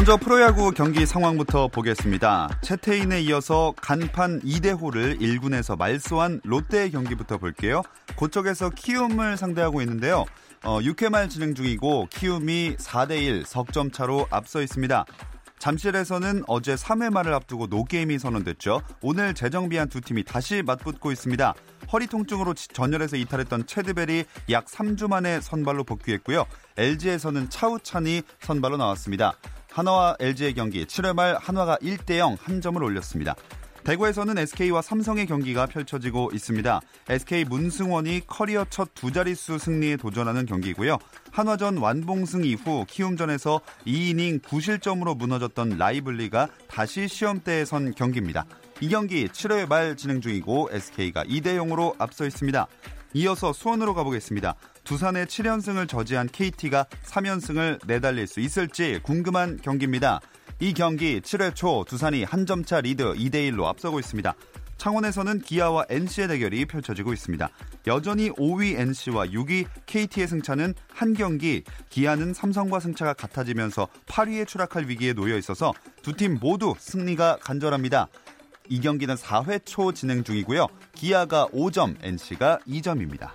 먼저 프로야구 경기 상황부터 보겠습니다. 채태인에 이어서 간판 2대 호를 1군에서 말소한 롯데의 경기부터 볼게요. 고쪽에서 키움을 상대하고 있는데요. 어, 6회 말 진행 중이고 키움이 4대1 석점 차로 앞서 있습니다. 잠실에서는 어제 3회 말을 앞두고 노게임이 선언됐죠. 오늘 재정비한 두 팀이 다시 맞붙고 있습니다. 허리 통증으로 전열에서 이탈했던 체드벨이 약 3주 만에 선발로 복귀했고요. LG에서는 차우찬이 선발로 나왔습니다. 한화와 LG의 경기 7회 말 한화가 1대 0 한 점을 올렸습니다. 대구에서는 SK와 삼성의 경기가 펼쳐지고 있습니다. SK 문승원이 커리어 첫 두 자릿수 승리에 도전하는 경기고요. 한화전 완봉승 이후 키움전에서 2이닝 9실점으로 무너졌던 라이블리가 다시 시험대에 선 경기입니다. 이 경기 7회 말 진행 중이고 SK가 2대 0으로 앞서 있습니다. 이어서 수원으로 가보겠습니다. 두산의 7연승을 저지한 KT가 3연승을 내달릴 수 있을지 궁금한 경기입니다. 이 경기 7회 초 두산이 한 점차 리드 2대1로 앞서고 있습니다. 창원에서는 기아와 NC의 대결이 펼쳐지고 있습니다. 여전히 5위 NC와 6위 KT의 승차는 한 경기, 기아는 삼성과 승차가 같아지면서 8위에 추락할 위기에 놓여 있어서 두 팀 모두 승리가 간절합니다. 이 경기는 4회 초 진행 중이고요. 기아가 5점, NC가 2점입니다.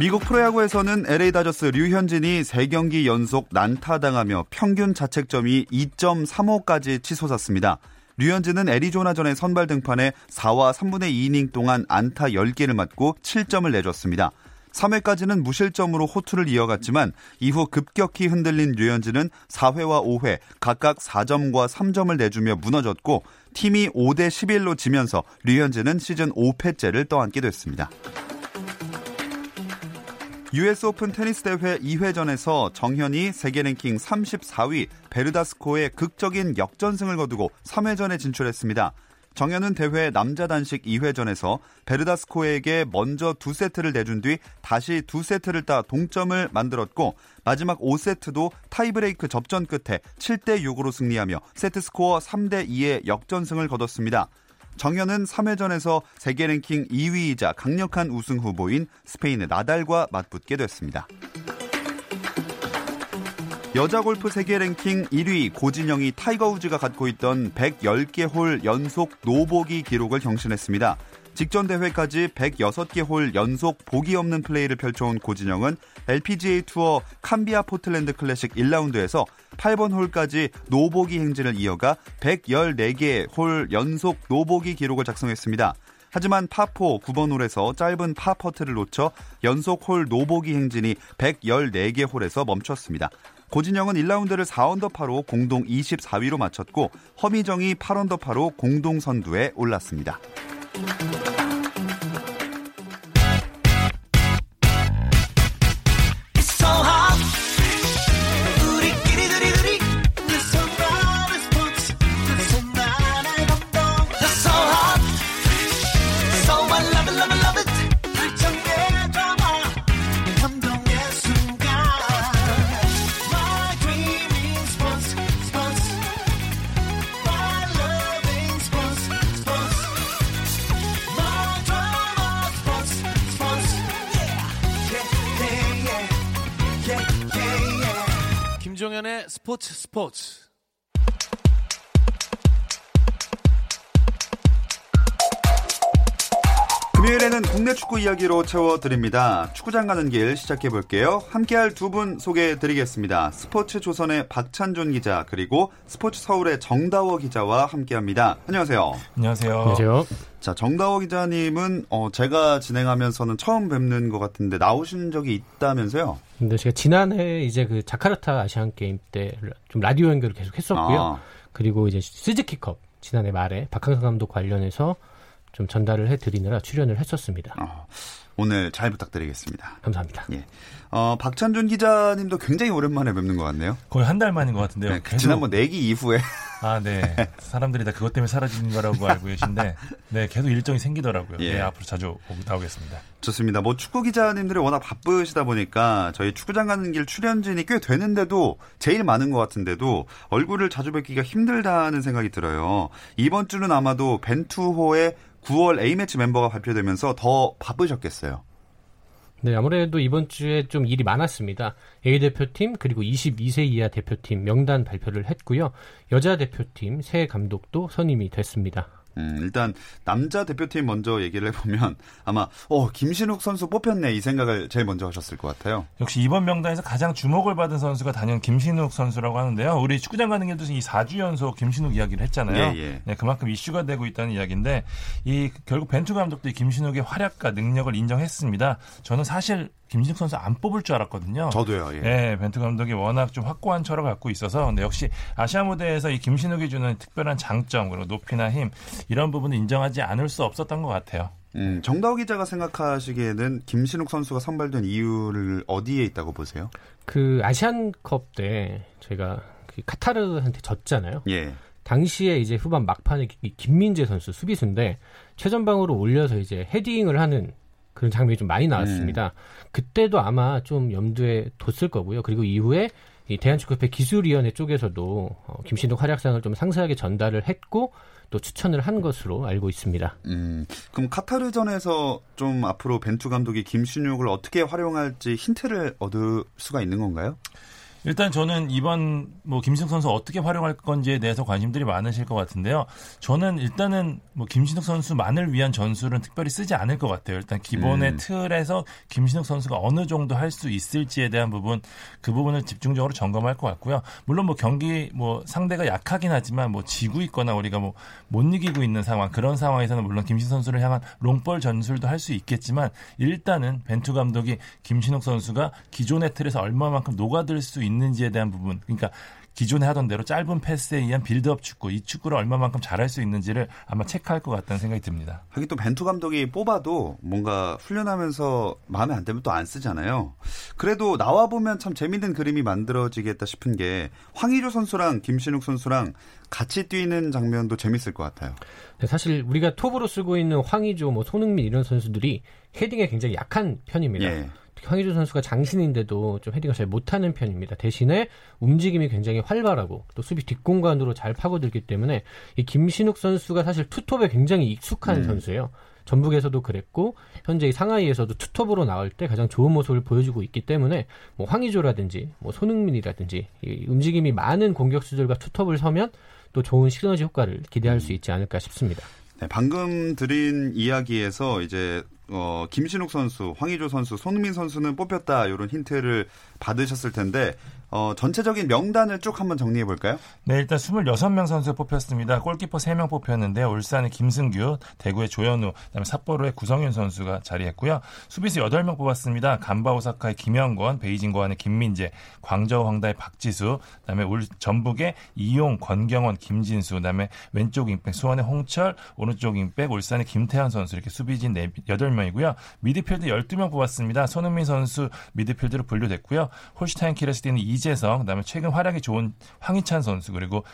미국 프로야구에서는 LA 다저스 류현진이 3경기 연속 난타당하며 평균 자책점이 2.35까지 치솟았습니다. 류현진은 애리조나전의 선발 등판에 4와 3분의 2이닝 동안 안타 10개를 맞고 7점을 내줬습니다. 3회까지는 무실점으로 호투를 이어갔지만 이후 급격히 흔들린 류현진은 4회와 5회 각각 4점과 3점을 내주며 무너졌고 팀이 5대 11로 지면서 류현진은 시즌 5패째를 떠안게 됐습니다. US 오픈 테니스 대회 2회전에서 정현이 세계 랭킹 34위 베르다스코에 극적인 역전승을 거두고 3회전에 진출했습니다. 정현은 대회 남자 단식 2회전에서 베르다스코에게 먼저 두 세트를 내준 뒤 다시 두 세트를 따 동점을 만들었고 마지막 5세트도 타이브레이크 접전 끝에 7대 6으로 승리하며 세트 스코어 3대 2의 역전승을 거뒀습니다. 정현은 3회전에서 세계 랭킹 2위이자 강력한 우승 후보인 스페인의 나달과 맞붙게 됐습니다. 여자 골프 세계 랭킹 1위 고진영이 타이거 우즈가 갖고 있던 110개 홀 연속 노보기 기록을 경신했습니다. 직전 대회까지 106개 홀 연속 보기 없는 플레이를 펼쳐온 고진영은 LPGA 투어 캄비아 포틀랜드 클래식 1라운드에서 8번 홀까지 노보기 행진을 이어가 114개 홀 연속 노보기 기록을 작성했습니다. 하지만 파4 9번 홀에서 짧은 파퍼트를 놓쳐 연속 홀 노보기 행진이 114개 홀에서 멈췄습니다. 고진영은 1라운드를 4언더파로 공동 24위로 마쳤고 허미정이 8언더파로 공동 선두에 올랐습니다. 김종현의 스포츠 스포츠. 금요일에는 국내 축구 이야기로 채워드립니다. 축구장 가는 길 시작해볼게요. 함께할 두 분 소개해드리겠습니다. 스포츠 조선의 박찬준 기자 그리고 스포츠 서울의 정다워 기자와 함께합니다. 안녕하세요. 안녕하세요. 안녕하세요. 자, 정다워 기자님은 어, 제가 진행하면서는 처음 뵙는 것 같은데 나오신 적이 있다면서요? 근데 제가 지난해 이제 그 자카르타 아시안 게임 때 좀 라디오 연결을 계속 했었고요. 아. 그리고 이제 스즈키컵 지난해 말에 박항서 감독 관련해서 좀 전달을 해드리느라 출연을 했었습니다. 어, 오늘 잘 부탁드리겠습니다. 감사합니다. 예. 어, 박찬준 기자님도 굉장히 오랜만에 뵙는 것 같네요. 거의 한 달 만인 것 같은데요. 네, 지난번 내기 이후에 아, 네. 사람들이 다 그것 때문에 사라지는 거라고 알고 계신데, 네, 계속 일정이 생기더라고요. 예. 네, 앞으로 자주 나오겠습니다. 좋습니다. 뭐 축구 기자님들이 워낙 바쁘시다 보니까 저희 축구장 가는 길 출연진이 꽤 되는데도 제일 많은 것 같은데도 얼굴을 자주 뵙기가 힘들다는 생각이 들어요. 이번 주는 아마도 벤투호의 9월 A매치 멤버가 발표되면서 더 바쁘셨겠어요. 네, 아무래도 이번 주에 좀 일이 많았습니다. A 대표팀 그리고 22세 이하 대표팀 명단 발표를 했고요. 여자 대표팀 새 감독도 선임이 됐습니다. 음, 일단 남자 대표팀 먼저 얘기를 해보면 아마 어 김신욱 선수 뽑혔네 이 생각을 제일 먼저 하셨을 것 같아요. 역시 이번 명단에서 가장 주목을 받은 선수가 단연 김신욱 선수라고 하는데요. 우리 축구장 가는 길도 이 4주 연속 김신욱 이야기를 했잖아요. 예, 예. 네, 그만큼 이슈가 되고 있다는 이야기인데 이 결국 벤투 감독도 이 김신욱의 활약과 능력을 인정했습니다. 저는 사실 김신욱 선수 안 뽑을 줄 알았거든요. 저도요. 예. 네, 벤투 감독이 워낙 좀 확고한 철을 갖고 있어서 근데 역시 아시아 무대에서 이 김신욱이 주는 특별한 장점 그리고 높이나 힘 이런 부분을 인정하지 않을 수 없었던 것 같아요. 음, 정다우 기자가 생각하시기에는 김신욱 선수가 선발된 이유를 어디에 있다고 보세요? 그 아시안컵 때 저희가 그 카타르한테 졌잖아요. 예. 당시에 이제 후반 막판에 이 김민재 선수 수비수인데 최전방으로 올려서 이제 헤딩을 하는 그런 장면이 좀 많이 나왔습니다. 그때도 아마 좀 염두에 뒀을 거고요. 그리고 이후에 이 대한축구협회 기술위원회 쪽에서도 어, 김신욱 활약상을 좀 상세하게 전달을 했고 또 추천을 한 것으로 알고 있습니다. 음, 그럼 카타르전에서 좀 앞으로 벤투 감독이 김신욱을 어떻게 활용할지 힌트를 얻을 수가 있는 건가요? 일단 저는 이번 뭐 김신욱 선수 어떻게 활용할 건지에 대해서 관심들이 많으실 것 같은데요. 저는 일단은 뭐 김신욱 선수만을 위한 전술은 특별히 쓰지 않을 것 같아요. 일단 기본의 음. 틀에서 김신욱 선수가 어느 정도 할 수 있을지에 대한 부분 그 부분을 집중적으로 점검할 것 같고요. 물론 뭐 경기 뭐 상대가 약하긴 하지만 뭐 지고 있거나 우리가 뭐 못 이기고 있는 상황 그런 상황에서는 물론 김신욱 선수를 향한 롱볼 전술도 할 수 있겠지만 일단은 벤투 감독이 김신욱 선수가 기존의 틀에서 얼마만큼 녹아들 수 있는 지에 대한 부분 그러니까 기존에 하던 대로 짧은 패스에 의한 빌드업 축구 이 축구를 얼마만큼 잘할 수 있는지를 아마 체크할 것 같다는 생각이 듭니다. 하긴 또 벤투 감독이 뽑아도 뭔가 훈련하면서 마음에 안 들면 또 안 쓰잖아요. 그래도 나와 보면 참 재밌는 그림이 만들어지겠다 싶은 게 황의조 선수랑 김신욱 선수랑 같이 뛰는 장면도 재밌을 것 같아요. 네, 사실 우리가 톱으로 쓰고 있는 황의조, 뭐 손흥민 이런 선수들이 헤딩에 굉장히 약한 편입니다. 예. 황의조 선수가 장신인데도 좀 헤딩을 잘 못하는 편입니다. 대신에 움직임이 굉장히 활발하고 또 수비 뒷공간으로 잘 파고들기 때문에 이 김신욱 선수가 사실 투톱에 굉장히 익숙한 음. 선수예요. 전북에서도 그랬고 현재 이 상하이에서도 투톱으로 나올 때 가장 좋은 모습을 보여주고 있기 때문에 뭐 황의조라든지 뭐 손흥민이라든지 이 움직임이 많은 공격수들과 투톱을 서면 또 좋은 시너지 효과를 기대할 수 있지 않을까 싶습니다. 네, 방금 드린 이야기에서 이제 어, 김신욱 선수, 황의조 선수, 손흥민 선수는 뽑혔다 이런 힌트를 받으셨을 텐데 어, 전체적인 명단을 쭉 한번 정리해 볼까요? 네, 일단 26명 선수 뽑혔습니다. 골키퍼 3명 뽑혔는데 울산의 김승규, 대구의 조현우, 그다음에 삿포로의 구성윤 선수가 자리했고요. 수비수 8명 뽑았습니다. 간바 오사카의 김영권, 베이징 고안의 김민재, 광저우 헝다의 박지수, 그다음에 울 전북의 이용, 권경원, 김진수, 그다음에 왼쪽 윙백 수원의 홍철, 오른쪽 윙백 울산의 김태환 선수 이렇게 수비진 8명이고요. 미드필드 12명 뽑았습니다. 손흥민 선수 미드필드로 분류됐고요. 홀슈타인 킬에서 뛰는 이재성, 그다음에 최근 활약이 좋은 황희찬 선수 그리고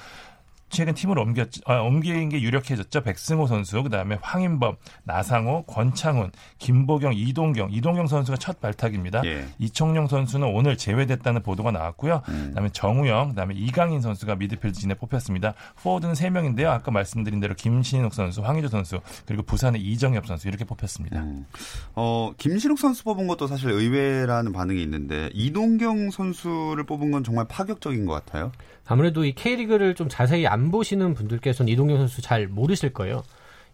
최근 팀을 옮겼, 아, 옮긴 게 유력해졌죠. 백승호 선수, 그 다음에 황인범, 나상호, 권창훈, 김보경, 이동경. 이동경 선수가 첫 발탁입니다. 예. 이청용 선수는 오늘 제외됐다는 보도가 나왔고요. 음. 그다음에 정우영, 그다음에 이강인 선수가 미드필드진에 뽑혔습니다. 포워드는 3명인데요. 아까 말씀드린 대로 김신욱 선수, 황의조 선수, 그리고 부산의 이정협 선수 이렇게 뽑혔습니다. 음. 어, 김신욱 선수 뽑은 것도 사실 의외라는 반응이 있는데 이동경 선수를 뽑은 건 정말 파격적인 것 같아요. 아무래도 이 K리그를 좀 자세히 안 보시는 분들께서는 이동경 선수 잘 모르실 거예요.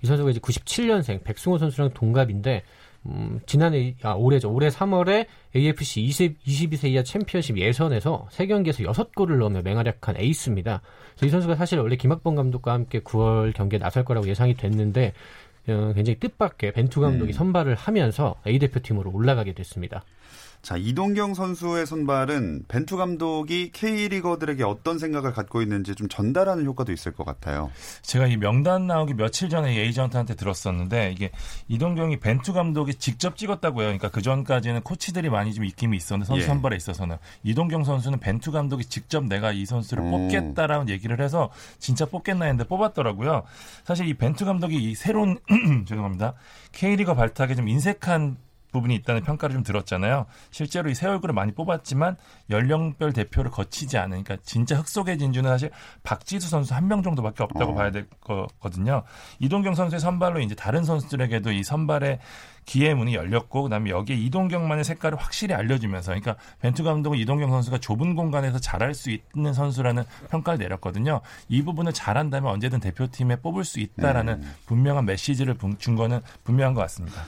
이 선수가 이제 97년생 백승호 선수랑 동갑인데 음, 지난해 아 올해죠. 올해 3월에 AFC 20, 22세 이하 챔피언십 예선에서 3경기에서 6골을 넣으며 맹활약한 에이스입니다. 그래서 이 선수가 사실 원래 김학범 감독과 함께 9월 경기에 나설 거라고 예상이 됐는데 어, 굉장히 뜻밖의 벤투 감독이 음. 선발을 하면서 A 대표팀으로 올라가게 됐습니다. 자, 이동경 선수의 선발은 벤투 감독이 K리거들에게 어떤 생각을 갖고 있는지 좀 전달하는 효과도 있을 것 같아요. 제가 이 명단 나오기 며칠 전에 이 에이전트한테 들었었는데 이게 이동경이 벤투 감독이 직접 찍었다고요. 그러니까 그 전까지는 코치들이 많이 좀 입김이 있었는데 선수 예. 선발에 있어서는 이동경 선수는 벤투 감독이 직접 내가 이 선수를 오. 뽑겠다라는 얘기를 해서 진짜 뽑겠나 했는데 뽑았더라고요. 사실 이 벤투 감독이 이 새로운 죄송합니다. K리거 발탁에 좀 인색한 부분이 있다는 평가를 좀 들었잖아요. 실제로 이 새 얼굴을 많이 뽑았지만 연령별 대표를 거치지 않으니까 그러니까 진짜 흙 속의 진주는 사실 박지수 선수 한 명 정도밖에 없다고 어. 봐야 될 거거든요. 이동경 선수의 선발로 이제 다른 선수들에게도 이 선발의 기회 문이 열렸고 그다음에 여기에 이동경만의 색깔을 확실히 알려주면서 그러니까 벤투 감독은 이동경 선수가 좁은 공간에서 잘할 수 있는 선수라는 평가를 내렸거든요. 이 부분을 잘한다면 언제든 대표팀에 뽑을 수 있다라는 음. 분명한 메시지를 준 거는 분명한 것 같습니다.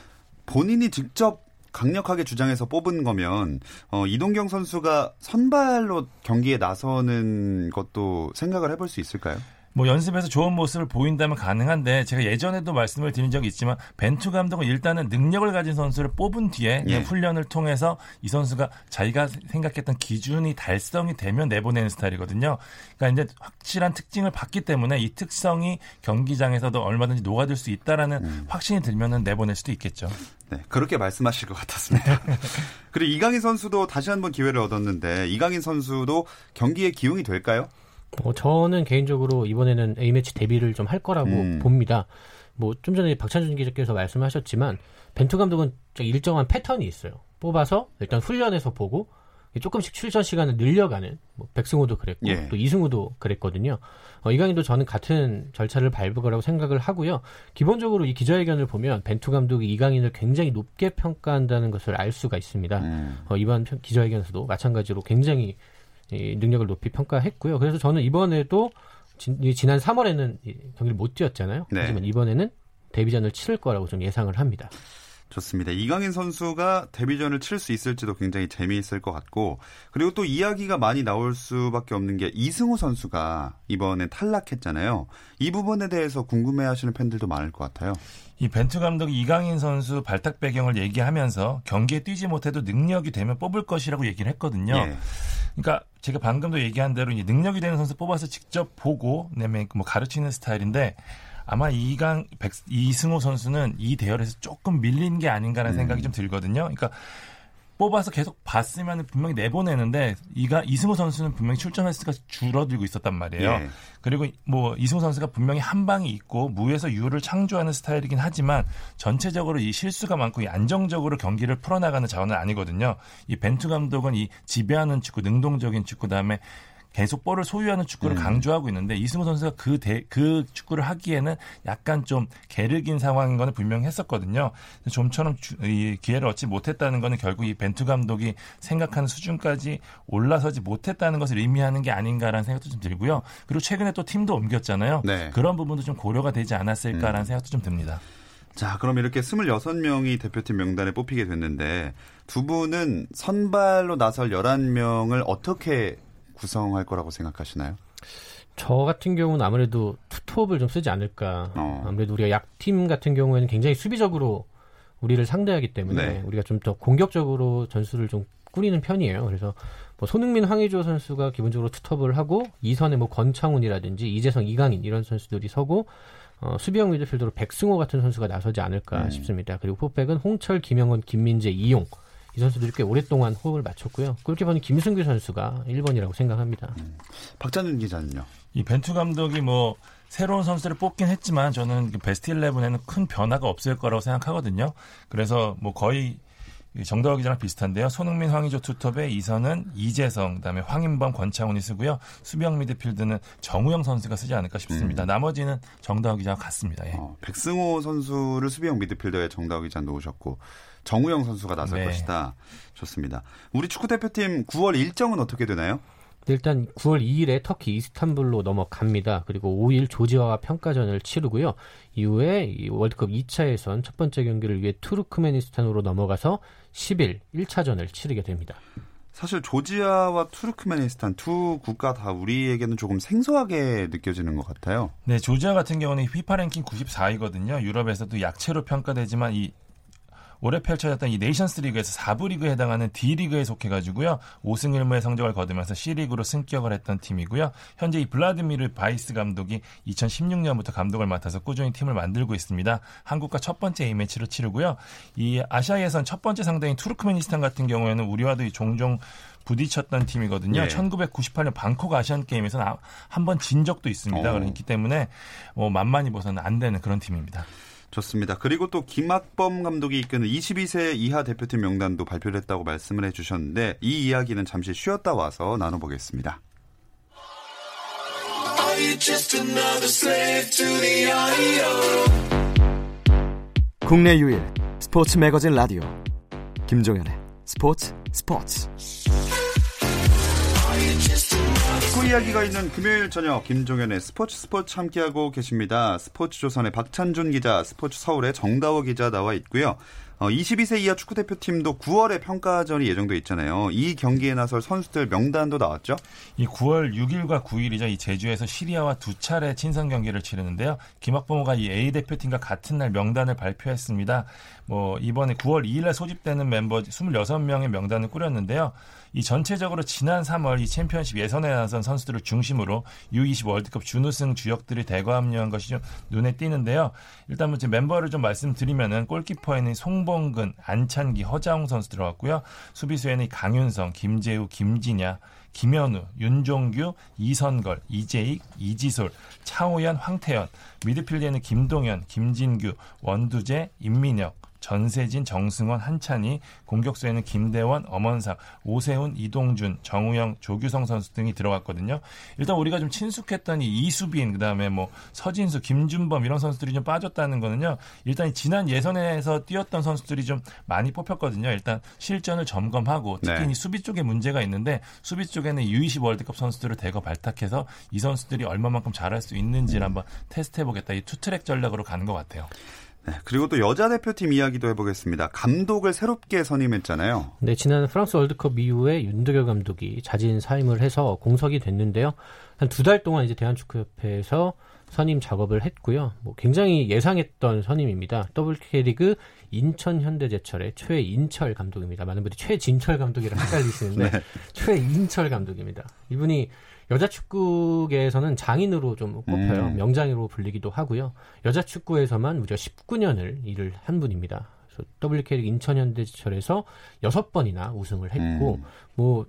본인이 직접 강력하게 주장해서 뽑은 거면 어, 이동경 선수가 선발로 경기에 나서는 것도 생각을 해볼 수 있을까요? 뭐 연습에서 좋은 모습을 보인다면 가능한데 제가 예전에도 말씀을 드린 적이 있지만 벤투 감독은 일단은 능력을 가진 선수를 뽑은 뒤에 예. 훈련을 통해서 이 선수가 자기가 생각했던 기준이 달성이 되면 내보내는 스타일이거든요. 그러니까 이제 확실한 특징을 봤기 때문에 이 특성이 경기장에서도 얼마든지 녹아들 수 있다라는 음. 확신이 들면은 내보낼 수도 있겠죠. 네, 그렇게 말씀하실 것 같았습니다. 그리고 이강인 선수도 다시 한번 기회를 얻었는데 이강인 선수도 경기에 기용이 될까요? 어, 저는 개인적으로 이번에는 A매치 데뷔를 좀 할 거라고 음. 봅니다. 뭐 좀 전에 박찬준 기자께서 말씀하셨지만 벤투 감독은 좀 일정한 패턴이 있어요. 뽑아서 일단 훈련에서 보고 조금씩 출전 시간을 늘려가는 뭐 백승호도 그랬고 예. 또 이승우도 그랬거든요. 어, 이강인도 저는 같은 절차를 밟을 거라고 생각을 하고요. 기본적으로 이 기자회견을 보면 벤투 감독이 이강인을 굉장히 높게 평가한다는 것을 알 수가 있습니다. 음. 어, 이번 편- 기자회견에서도 마찬가지로 굉장히 이 능력을 높이 평가했고요. 그래서 저는 이번에도 진, 이 지난 3월에는 경기를 못 뛰었잖아요. 네. 하지만 이번에는 데뷔전을 치를 거라고 좀 예상을 합니다. 좋습니다. 이강인 선수가 데뷔전을 칠 수 있을지도 굉장히 재미있을 것 같고 그리고 또 이야기가 많이 나올 수밖에 없는 게 이승우 선수가 이번에 탈락했잖아요. 이 부분에 대해서 궁금해하시는 팬들도 많을 것 같아요. 이 벤투 감독이 이강인 선수 발탁 배경을 얘기하면서 경기에 뛰지 못해도 능력이 되면 뽑을 것이라고 얘기를 했거든요. 예. 그러니까 제가 방금도 얘기한 대로 능력이 되는 선수 뽑아서 직접 보고 그다음에 뭐 가르치는 스타일인데 아마 이강 백, 이승호 선수는 이 대열에서 조금 밀린 게 아닌가라는 음. 생각이 좀 들거든요. 그러니까 뽑아서 계속 봤으면 분명히 내보내는데 이가 이승호 선수는 분명히 출전 횟수가 줄어들고 있었단 말이에요. 예. 그리고 뭐 이승우 선수가 분명히 한 방이 있고 무에서 유를 창조하는 스타일이긴 하지만 전체적으로 이 실수가 많고 이 안정적으로 경기를 풀어나가는 자원은 아니거든요. 이 벤투 감독은 이 지배하는 축구, 능동적인 축구 다음에 계속 볼을 소유하는 축구를 음. 강조하고 있는데 이승우 선수가 그, 대, 그 축구를 하기에는 약간 좀 게르긴 상황인 거는 분명히 했었거든요. 좀처럼 주- 이 기회를 얻지 못했다는 거는 결국 이 벤투 감독이 생각하는 수준까지 올라서지 못했다는 것을 의미하는 게 아닌가라는 생각도 좀 들고요. 그리고 최근에 또 팀도 옮겼잖아요. 네. 그런 부분도 좀 고려가 되지 않았을까라는 음. 생각도 좀 듭니다. 자, 그럼 이렇게 26명이 대표팀 명단에 뽑히게 됐는데 두 분은 선발로 나설 11명을 어떻게 구성할 거라고 생각하시나요? 저 같은 경우는 아무래도 투톱을 좀 쓰지 않을까. 어. 아무래도 우리가 약팀 같은 경우에는 굉장히 수비적으로 우리를 상대하기 때문에 네. 우리가 좀 더 공격적으로 전술을 좀 꾸리는 편이에요. 그래서 뭐 손흥민, 황의조 선수가 기본적으로 투톱을 하고 이선에 뭐 권창훈이라든지 이재성, 이강인 이런 선수들이 서고 어, 수비형 미드필더로 백승호 같은 선수가 나서지 않을까 음. 싶습니다. 그리고 포백은 홍철, 김영원, 김민재, 이용 이 선수들이 꽤 오랫동안 호흡을 맞췄고요. 골키퍼는 김승규 선수가 1번이라고 생각합니다. 박찬준 기자는요? 이 벤투 감독이 뭐 새로운 선수를 뽑긴 했지만 저는 그 베스트 11에는 큰 변화가 없을 거라고 생각하거든요. 그래서 뭐 거의 정다워 기자랑 비슷한데요. 손흥민, 황의조 투톱에 이선은 이재성, 그다음에 황인범, 권창훈이 쓰고요. 수비형 미드필드는 정우영 선수가 쓰지 않을까 싶습니다. 나머지는 정다워 기자와 같습니다. 예. 어, 백승호 선수를 수비형 미드필더에 정다우 기자 놓으셨고 정우영 선수가 나설 네. 것이다. 좋습니다. 우리 축구 대표팀 9월 일정은 어떻게 되나요? 일단 9월 2일에 터키 이스탄불로 넘어갑니다. 그리고 5일 조지아와 평가전을 치르고요. 이후에 이 월드컵 2차 예선 첫 번째 경기를 위해 투르크메니스탄으로 넘어가서 10일 1차전을 치르게 됩니다. 사실 조지아와 투르크메니스탄 두 국가 다 우리에게는 조금 생소하게 느껴지는 것 같아요. 네, 조지아 같은 경우는 휘파 랭킹 94위거든요. 유럽에서도 약체로 평가되지만 이 올해 펼쳐졌던 이 네이션스 리그에서 4부 리그에 해당하는 D리그에 속해가지고요. 5승 1무의 성적을 거두면서 C리그로 승격을 했던 팀이고요. 현재 이 블라드미르 바이스 감독이 2016년부터 감독을 맡아서 꾸준히 팀을 만들고 있습니다. 한국과 첫 번째 A매치를 치르고요. 이 아시아 예선 첫 번째 상대인 투르크메니스탄 같은 경우에는 우리와도 종종 부딪혔던 팀이거든요. 네. 1998년 방콕 아시안 게임에서는 한번 진 적도 있습니다. 어. 그렇기 때문에 뭐 만만히 보서는 안 되는 그런 팀입니다. 좋습니다. 그리고 또 김학범 감독이 이끄는 22세 이하 대표팀 명단도 발표를 했다고 말씀을 해주셨는데 이 이야기는 잠시 쉬었다 와서 나눠보겠습니다. 국내 유일 스포츠 매거진 라디오 김종현의 스포츠 스포츠 축구 이야기가 있는 금요일 저녁 김종현의 스포츠 스포츠 함께하고 계십니다. 스포츠 조선의 박찬준 기자, 스포츠 서울의 정다워 기자 나와 있고요. 어, 22세 이하 축구 대표팀도 9월에 평가전이 예정돼 있잖아요. 이 경기에 나설 선수들 명단도 나왔죠? 이 9월 6일과 9일이죠. 이 제주에서 시리아와 두 차례 친선 경기를 치르는데요. 김학범호가 이 A 대표팀과 같은 날 명단을 발표했습니다. 뭐 이번에 9월 2일에 소집되는 멤버 26명의 명단을 꾸렸는데요. 이 전체적으로 지난 3월 이 챔피언십 예선에 나선 선수들을 중심으로 U20 월드컵 준우승 주역들이 대거 합류한 것이 좀 눈에 띄는데요. 일단 뭐 멤버를 좀 말씀드리면은 골키퍼에는 송봉근, 안찬기, 허자홍 선수 들어갔고요. 수비수에는 강윤성, 김재우, 김진야, 김현우, 윤종규, 이선걸, 이재익, 이지솔, 차호연, 황태현, 미드필드에는 김동현, 김진규, 원두재, 임민혁, 전세진, 정승원, 한찬희, 공격수에는 김대원, 엄원상, 오세훈, 이동준, 정우영, 조규성 선수 등이 들어갔거든요. 일단 우리가 좀 친숙했던 이 이수빈, 그다음에 뭐 서진수, 김준범 이런 선수들이 좀 빠졌다는 거는요. 일단 지난 예선에서 뛰었던 선수들이 좀 많이 뽑혔거든요. 일단 실전을 점검하고 특히 네. 수비 쪽에 문제가 있는데 수비 쪽에는 U20 월드컵 선수들을 대거 발탁해서 이 선수들이 얼마만큼 잘할 수 있는지를 음. 한번 테스트해 보겠다. 이 투트랙 전략으로 가는 것 같아요. 네, 그리고 또 여자 대표팀 이야기도 해보겠습니다. 감독을 새롭게 선임했잖아요. 네, 지난 프랑스 월드컵 이후에 윤두결 감독이 자진 사임을 해서 공석이 됐는데요. 한 두 달 동안 이제 대한축구협회에서 선임 작업을 했고요. 뭐 굉장히 예상했던 선임입니다. WK리그 인천 현대제철의 최인철 감독입니다. 많은 분들이 최진철 감독이랑 헷갈리시는데 네. 최인철 감독입니다. 이분이 여자 축구계에서는 장인으로 좀 꼽혀요. 음. 명장으로 불리기도 하고요. 여자 축구에서만 무려 19년을 일을 한 분입니다. 그래서 WK리그 인천현대제철에서 6번이나 우승을 했고 음. 뭐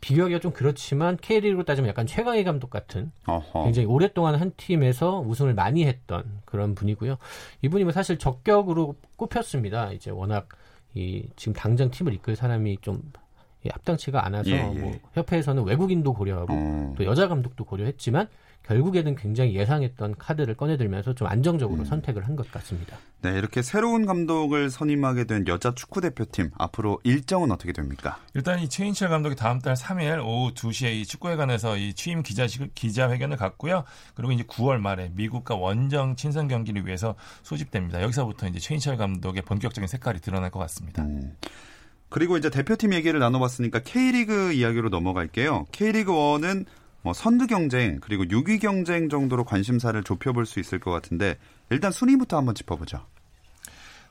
비교하기가 좀 그렇지만 K리그로 따지면 약간 최강희 감독 같은 어허. 굉장히 오랫동안 한 팀에서 우승을 많이 했던 그런 분이고요. 이분이 뭐 사실 적격으로 꼽혔습니다. 이제 워낙 이 지금 당장 팀을 이끌 사람이 좀 합당치가 않아서 예, 예. 뭐 협회에서는 외국인도 고려하고 음. 또 여자 감독도 고려했지만 결국에는 굉장히 예상했던 카드를 꺼내들면서 좀 안정적으로 음. 선택을 한 것 같습니다. 네, 이렇게 새로운 감독을 선임하게 된 여자 축구 대표팀 앞으로 일정은 어떻게 됩니까? 일단 이 최인철 감독이 다음 달 3일 오후 2시에 이 축구회관에서 이 취임 기자식 기자회견을 갖고요. 그리고 이제 9월 말에 미국과 원정 친선 경기를 위해서 소집됩니다. 여기서부터 이제 최인철 감독의 본격적인 색깔이 드러날 것 같습니다. 음. 그리고 이제 대표팀 얘기를 나눠봤으니까 K리그 이야기로 넘어갈게요. K리그 1은 뭐 선두 경쟁 그리고 6위 경쟁 정도로 관심사를 좁혀볼 수 있을 것 같은데 일단 순위부터 한번 짚어보죠.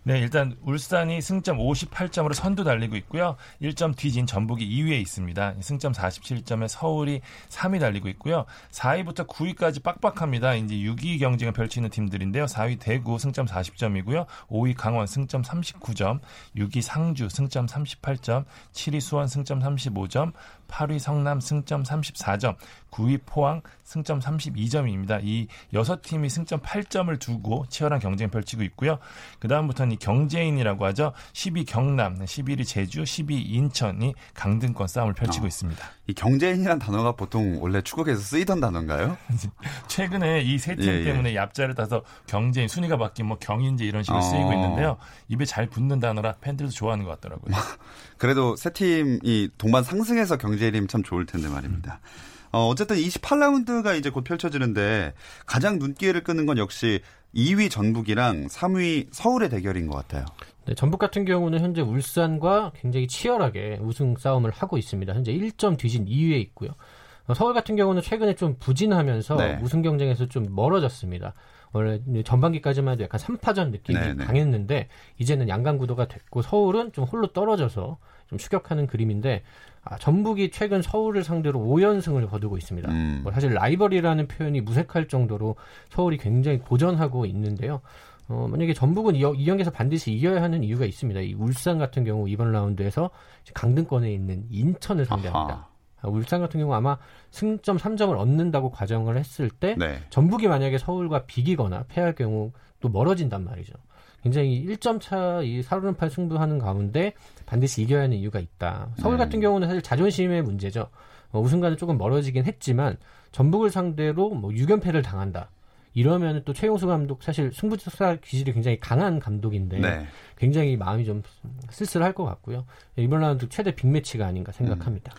네, 일단 울산이 승점 58점으로 선두 달리고 있고요. 1점 뒤진 전북이 2위에 있습니다. 승점 47점에 서울이 3위 달리고 있고요. 4위부터 9위까지 빡빡합니다. 이제 6위 경쟁을 펼치는 팀들인데요. 4위 대구 승점 40점이고요. 5위 강원 승점 39점, 6위 상주 승점 38점, 7위 수원 승점 35점, 8위 성남 승점 34점, 9위 포항 승점 32점입니다. 이 여섯 팀이 승점 8점을 두고 치열한 경쟁 펼치고 있고요. 그 다음부터는 이 경제인이라고 하죠. 10위 경남, 11위 제주, 10위 인천이 강등권 싸움을 펼치고 어. 있습니다. 이 경제인이란 단어가 보통 원래 축구에서 쓰이던 단어인가요? 최근에 이 세팀 예, 예. 때문에 얍자를 따서 경제인 순위가 바뀐 뭐 경인지 이런 식으로 쓰이고 어. 있는데요. 입에 잘 붙는 단어라 팬들도 좋아하는 것 같더라고요. 그래도 세 팀이 동반 상승해서 경제인이면 참 좋을 텐데 말입니다. 어, 어쨌든 28라운드가 이제 곧 펼쳐지는데 가장 눈길을 끄는 건 역시 2위 전북이랑 3위 서울의 대결인 것 같아요. 네, 전북 같은 경우는 현재 울산과 굉장히 치열하게 우승 싸움을 하고 있습니다. 현재 1점 뒤진 2위에 있고요. 어, 서울 같은 경우는 최근에 좀 부진하면서 네. 우승 경쟁에서 좀 멀어졌습니다. 원래 전반기까지만 해도 약간 3파전 느낌이 네, 네. 강했는데 이제는 양강 구도가 됐고 서울은 좀 홀로 떨어져서 좀 추격하는 그림인데 아, 전북이 최근 서울을 상대로 5연승을 거두고 있습니다. 음. 뭐 사실 라이벌이라는 표현이 무색할 정도로 서울이 굉장히 고전하고 있는데요. 어, 만약에 전북은 이, 이 경기에서 반드시 이겨야 하는 이유가 있습니다. 이 울산 같은 경우 이번 라운드에서 강등권에 있는 인천을 상대합니다. 아하. 아, 울산 같은 경우 아마 승점 3점을 얻는다고 가정을 했을 때 네. 전북이 만약에 서울과 비기거나 패할 경우 또 멀어진단 말이죠. 굉장히 1점 차이 4run파 승부하는 가운데 반드시 이겨야 하는 이유가 있다. 서울 음. 같은 경우는 사실 자존심의 문제죠. 어, 우승과는 조금 멀어지긴 했지만 전북을 상대로 뭐 6연패를 당한다. 이러면 또 최용수 감독 사실 승부사 기질이 굉장히 강한 감독인데 네. 굉장히 마음이 좀 쓸쓸할 것 같고요. 이번 라운드 최대 빅매치가 아닌가 생각합니다.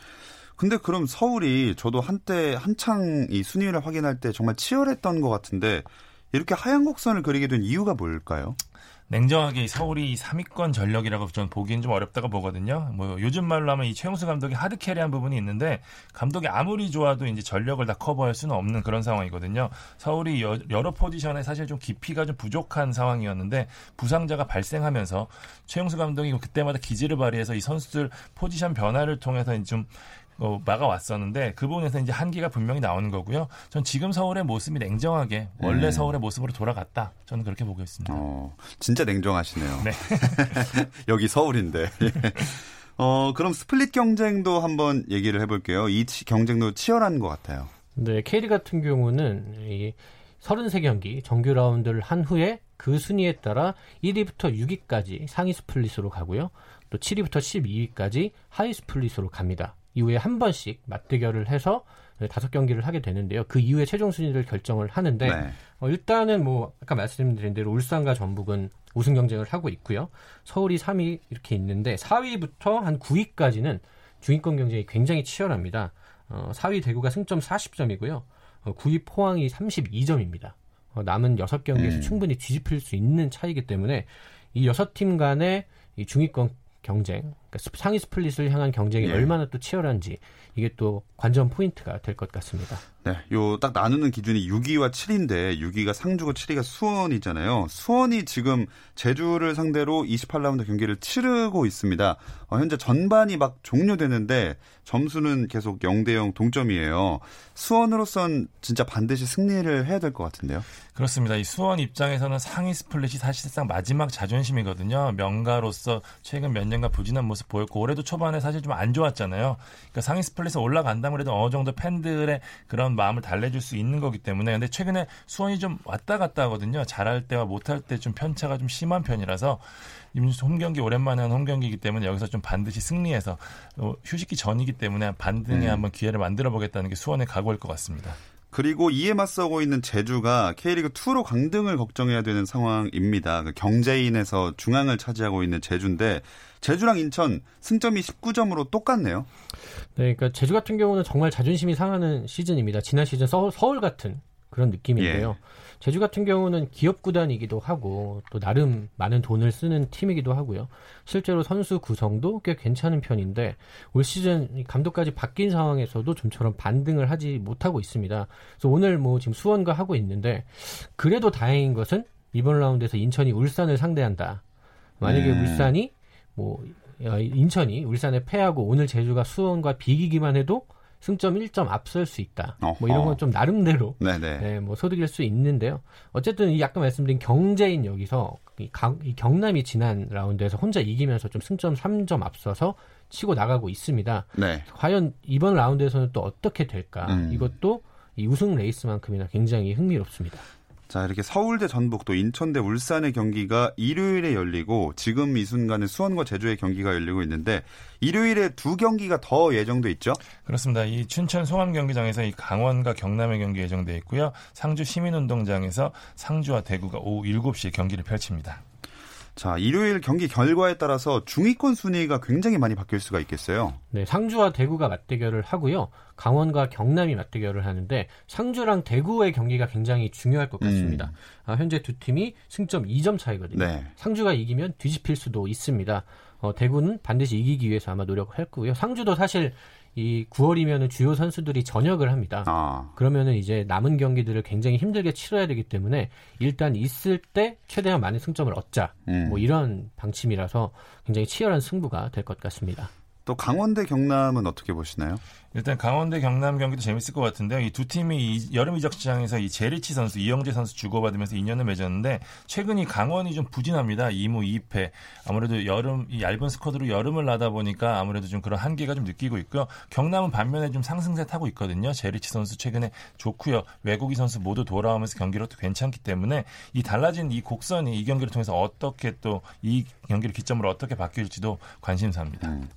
근데 그럼 서울이 저도 한때 한창 이 순위를 확인할 때 정말 치열했던 것 같은데 이렇게 하얀 곡선을 그리게 된 이유가 뭘까요? 냉정하게 이 서울이 3위권 전력이라고 좀 보기엔 좀 어렵다고 보거든요. 뭐 요즘 말로 하면 이 최용수 감독이 하드캐리한 부분이 있는데 감독이 아무리 좋아도 이제 전력을 다 커버할 수는 없는 그런 상황이거든요. 서울이 여, 여러 포지션에 사실 좀 깊이가 좀 부족한 상황이었는데 부상자가 발생하면서 최용수 감독이 그때마다 기지를 발휘해서 이 선수들 포지션 변화를 통해서 좀 어, 막아왔었는데 그 부분에서 이제 한계가 분명히 나오는 거고요. 전 지금 서울의 모습이 냉정하게 원래 음. 서울의 모습으로 돌아갔다. 저는 그렇게 보고 있습니다. 어, 진짜 냉정하시네요. 네. 여기 서울인데. 어, 그럼 스플릿 경쟁도 한번 얘기를 해볼게요. 이 치- 경쟁도 치열한 것 같아요. 네, K리그 같은 경우는 이 33경기 정규 라운드를 한 후에 그 순위에 따라 1위부터 6위까지 상위 스플릿으로 가고요. 또 7위부터 12위까지 하위 스플릿으로 갑니다. 이후에 한 번씩 맞대결을 해서 다섯 경기를 하게 되는데요. 그 이후에 최종 순위를 결정을 하는데 네. 어, 일단은 뭐 아까 말씀드린 대로 울산과 전북은 우승 경쟁을 하고 있고요. 서울이 3위 이렇게 있는데 4위부터 한 9위까지는 중위권 경쟁이 굉장히 치열합니다. 어, 4위 대구가 승점 40점이고요. 어, 9위 포항이 32점입니다. 어, 남은 6경기에서 음. 충분히 뒤집힐 수 있는 차이기 때문에 이 6팀 간의 이 중위권 경쟁, 그러니까 스- 상위 스플릿을 향한 경쟁이 예. 얼마나 또 치열한지 이게 또 관전 포인트가 될 것 같습니다. 네, 요 딱 나누는 기준이 6위와 7위인데 6위가 상주고 7위가 수원이잖아요. 수원이 지금 제주를 상대로 28라운드 경기를 치르고 있습니다. 어, 현재 전반이 막 종료되는데 점수는 계속 0대 0 동점이에요. 수원으로선 진짜 반드시 승리를 해야 될 것 같은데요. 그렇습니다. 이 수원 입장에서는 상위 스플릿이 사실상 마지막 자존심이거든요. 명가로서 최근 몇 년간 부진한 모습 보였고 올해도 초반에 사실 좀 안 좋았잖아요. 그러니까 상위 스플릿에 올라간다면 그래도 어느 정도 팬들의 그런 마음을 달래줄 수 있는 거기 때문에 근데 최근에 수원이 좀 왔다 갔다 하거든요. 잘할 때와 못할 때 좀 편차가 좀 심한 편이라서 이번 홈 경기 오랜만에 한 홈 경기이기 때문에 여기서 좀 반드시 승리해서 어, 휴식기 전이기 때문에 반등에 음. 한번 기회를 만들어 보겠다는 게 수원의 각오일 것 같습니다. 그리고 이에 맞서고 있는 제주가 K리그 2로 강등을 걱정해야 되는 상황입니다. 그 경제인에서 중앙을 차지하고 있는 제주인데 제주랑 인천 승점이 19점으로 똑같네요. 네, 그러니까 제주 같은 경우는 정말 자존심이 상하는 시즌입니다. 지난 시즌 서울, 서울 같은 그런 느낌인데요. 제주 같은 경우는 기업 구단이기도 하고 또 나름 많은 돈을 쓰는 팀이기도 하고요. 실제로 선수 구성도 꽤 괜찮은 편인데 올 시즌 이 감독까지 바뀐 상황에서도 좀처럼 반등을 하지 못하고 있습니다. 그래서 오늘 뭐 지금 수원과 하고 있는데 그래도 다행인 것은 이번 라운드에서 인천이 울산을 상대한다. 만약에 음. 울산이 뭐 어, 인천이 울산에 패하고 오늘 제주가 수원과 비기기만 해도 승점 1점 앞설 수 있다. 뭐 이런 어허. 건좀 나름대로. 네, 뭐 소득일 수 있는데요. 어쨌든 이 아까 말씀드린 경제인 여기서 이, 강, 이 경남이 지난 라운드에서 혼자 이기면서 좀 승점 3점 앞서서 치고 나가고 있습니다. 네. 과연 이번 라운드에서는 또 어떻게 될까? 음. 이것도 이 우승 레이스만큼이나 굉장히 흥미롭습니다. 자, 이렇게 서울대 전북 또 인천대 울산의 경기가 일요일에 열리고 지금 이 순간에 수원과 제주의 경기가 열리고 있는데 일요일에 두 경기가 더 예정돼 있죠? 그렇습니다. 이 춘천 송암 경기장에서 이 강원과 경남의 경기 예정돼 있고요. 상주 시민운동장에서 상주와 대구가 오후 7시에 경기를 펼칩니다. 자, 일요일 경기 결과에 따라서 중위권 순위가 굉장히 많이 바뀔 수가 있겠어요. 네, 상주와 대구가 맞대결을 하고요. 강원과 경남이 맞대결을 하는데 상주랑 대구의 경기가 굉장히 중요할 것 같습니다. 음. 아, 현재 두 팀이 승점 2점 차이거든요. 네. 상주가 이기면 뒤집힐 수도 있습니다. 어, 대구는 반드시 이기기 위해서 아마 노력을 할 거고요. 상주도 사실 이 9월이면 주요 선수들이 전역을 합니다. 아. 그러면은 이제 남은 경기들을 굉장히 힘들게 치러야 되기 때문에 일단 있을 때 최대한 많은 승점을 얻자. 음. 뭐 이런 방침이라서 굉장히 치열한 승부가 될 것 같습니다. 또 강원대 경남은 어떻게 보시나요? 일단 강원대 경남 경기도 재밌을 것 같은데요. 이 두 팀이 이 여름 이적 시장에서 이 제리치 선수, 이영재 선수 주고받으면서 인연을 맺었는데 최근 이 강원이 좀 부진합니다. 2무 2패. 아무래도 여름 이 얇은 스쿼드로 여름을 나다 보니까 아무래도 좀 그런 한계가 좀 느끼고 있고요. 경남은 반면에 좀 상승세 타고 있거든요. 제리치 선수 최근에 좋고요. 외국인 선수 모두 돌아오면서 경기력도 괜찮기 때문에 이 달라진 이 곡선이 이 경기를 통해서 어떻게 또 이 경기를 기점으로 어떻게 바뀔지도 관심사입니다. 음.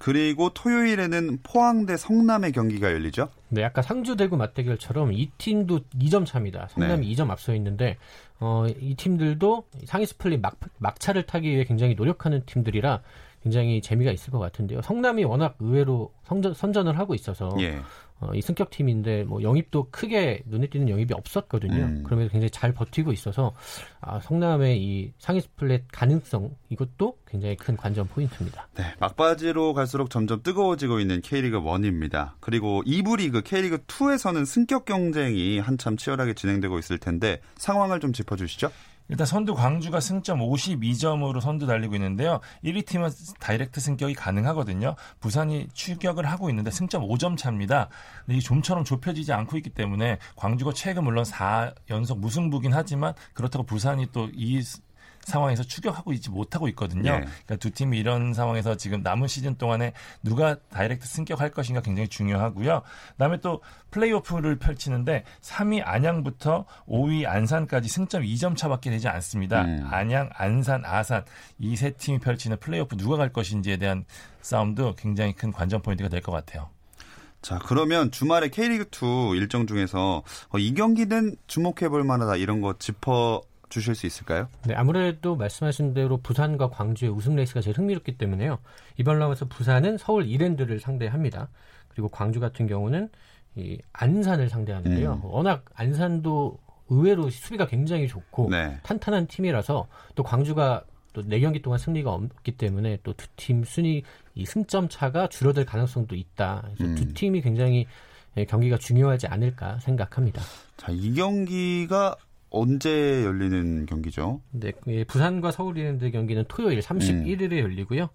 그리고 토요일에는 포항 대 성남의 경기가 열리죠. 네, 아까 상주 대구 맞대결처럼 이 팀도 2점 차입니다. 성남이 네. 2점 앞서 있는데 어, 이 팀들도 상위 스플릿 막, 막차를 타기 위해 굉장히 노력하는 팀들이라 굉장히 재미가 있을 것 같은데요. 성남이 워낙 의외로 성전, 선전을 하고 있어서 예. 어, 이 승격 팀인데 뭐 영입도 크게 눈에 띄는 영입이 없었거든요. 음. 그러면서 굉장히 잘 버티고 있어서 아, 성남의 이 상위 스플릿 가능성 이것도 굉장히 큰 관전 포인트입니다. 네, 막바지로 갈수록 점점 뜨거워지고 있는 K리그 1입니다. 그리고 2부 리그 K리그 2에서는 승격 경쟁이 한참 치열하게 진행되고 있을 텐데 상황을 좀 짚어주시죠. 일단 선두 광주가 승점 52점으로 선두 달리고 있는데요. 1위 팀은 다이렉트 승격이 가능하거든요. 부산이 추격을 하고 있는데 승점 5점 차입니다. 근데 이 좀처럼 좁혀지지 않고 있기 때문에 광주가 최근 물론 4연속 무승부긴 하지만 그렇다고 부산이 또 이 상황에서 추격하고 있지 못하고 있거든요. 네. 그러니까 두 팀이 이런 상황에서 지금 남은 시즌 동안에 누가 다이렉트 승격할 것인가 굉장히 중요하고요. 그다음에 또 플레이오프를 펼치는데 3위 안양부터 5위 안산까지 승점 2점 차밖에 되지 않습니다. 음. 안양, 안산, 아산 이 세 팀이 펼치는 플레이오프 누가 갈 것인지에 대한 싸움도 굉장히 큰 관전 포인트가 될 것 같아요. 자, 그러면 주말에 K리그2 일정 중에서 어, 이 경기는 주목해 볼 만하다 이런 거 짚어 주실 수 있을까요? 네, 아무래도 말씀하신 대로 부산과 광주의 우승 레이스가 제일 흥미롭기 때문에요. 이번 라운드에서 부산은 서울 이랜드를 상대합니다. 그리고 광주 같은 경우는 이 안산을 상대하는데요. 음. 워낙 안산도 의외로 수비가 굉장히 좋고 네. 탄탄한 팀이라서 또 광주가 또 4경기 동안 승리가 없기 때문에 또 두 팀 순위 이 승점 차가 줄어들 가능성도 있다. 그래서 음. 두 팀이 굉장히 예, 경기가 중요하지 않을까 생각합니다. 자, 이 경기가 언제 열리는 경기죠? 네, 예, 부산과 서울 이랜드 경기는 토요일 31일에 음. 열리고요.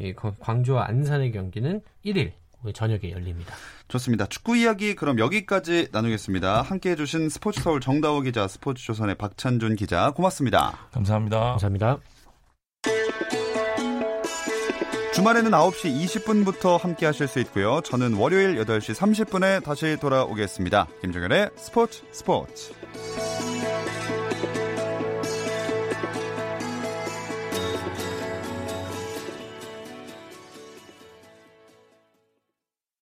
예, 광주와 안산의 경기는 1일 저녁에 열립니다. 좋습니다. 축구 이야기 그럼 여기까지 나누겠습니다. 함께 해주신 스포츠 서울 정다호 기자, 스포츠 조선의 박찬준 기자, 고맙습니다. 감사합니다. 감사합니다. 주말에는 9시 20분부터 함께 하실 수 있고요. 저는 월요일 8시 30분에 다시 돌아오겠습니다. 김정현의 스포츠 스포츠.